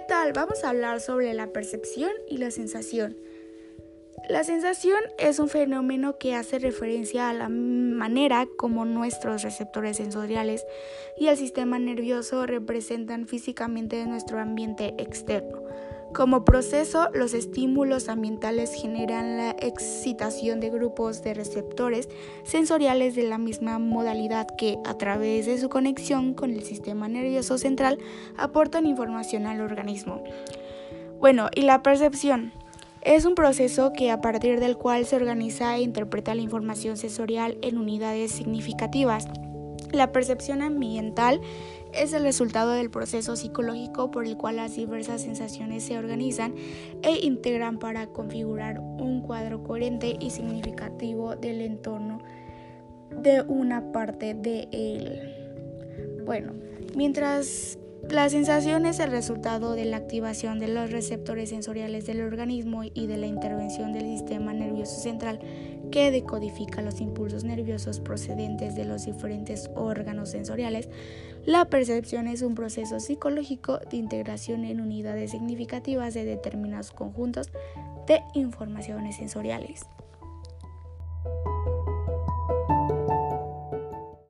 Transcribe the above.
tal? Vamos a hablar sobre la percepción y la sensación. La sensación es un fenómeno que hace referencia a la manera como nuestros receptores sensoriales y el sistema nervioso representan físicamente nuestro ambiente externo. Como proceso, los estímulos ambientales generan la excitación de grupos de receptores sensoriales de la misma modalidad que, a través de su conexión con el sistema nervioso central, aportan información al organismo. Bueno, y la percepción. Es un proceso que a partir del cual se organiza e interpreta la información sensorial en unidades significativas. La percepción ambiental es el resultado del proceso psicológico por el cual las diversas sensaciones se organizan e integran para configurar un cuadro coherente y significativo del entorno de una parte de él. Bueno, mientras la sensación es el resultado de la activación de los receptores sensoriales del organismo y de la intervención del sistema nervioso central que decodifica los impulsos nerviosos procedentes de los diferentes órganos sensoriales. La percepción es un proceso psicológico de integración en unidades significativas de determinados conjuntos de informaciones sensoriales.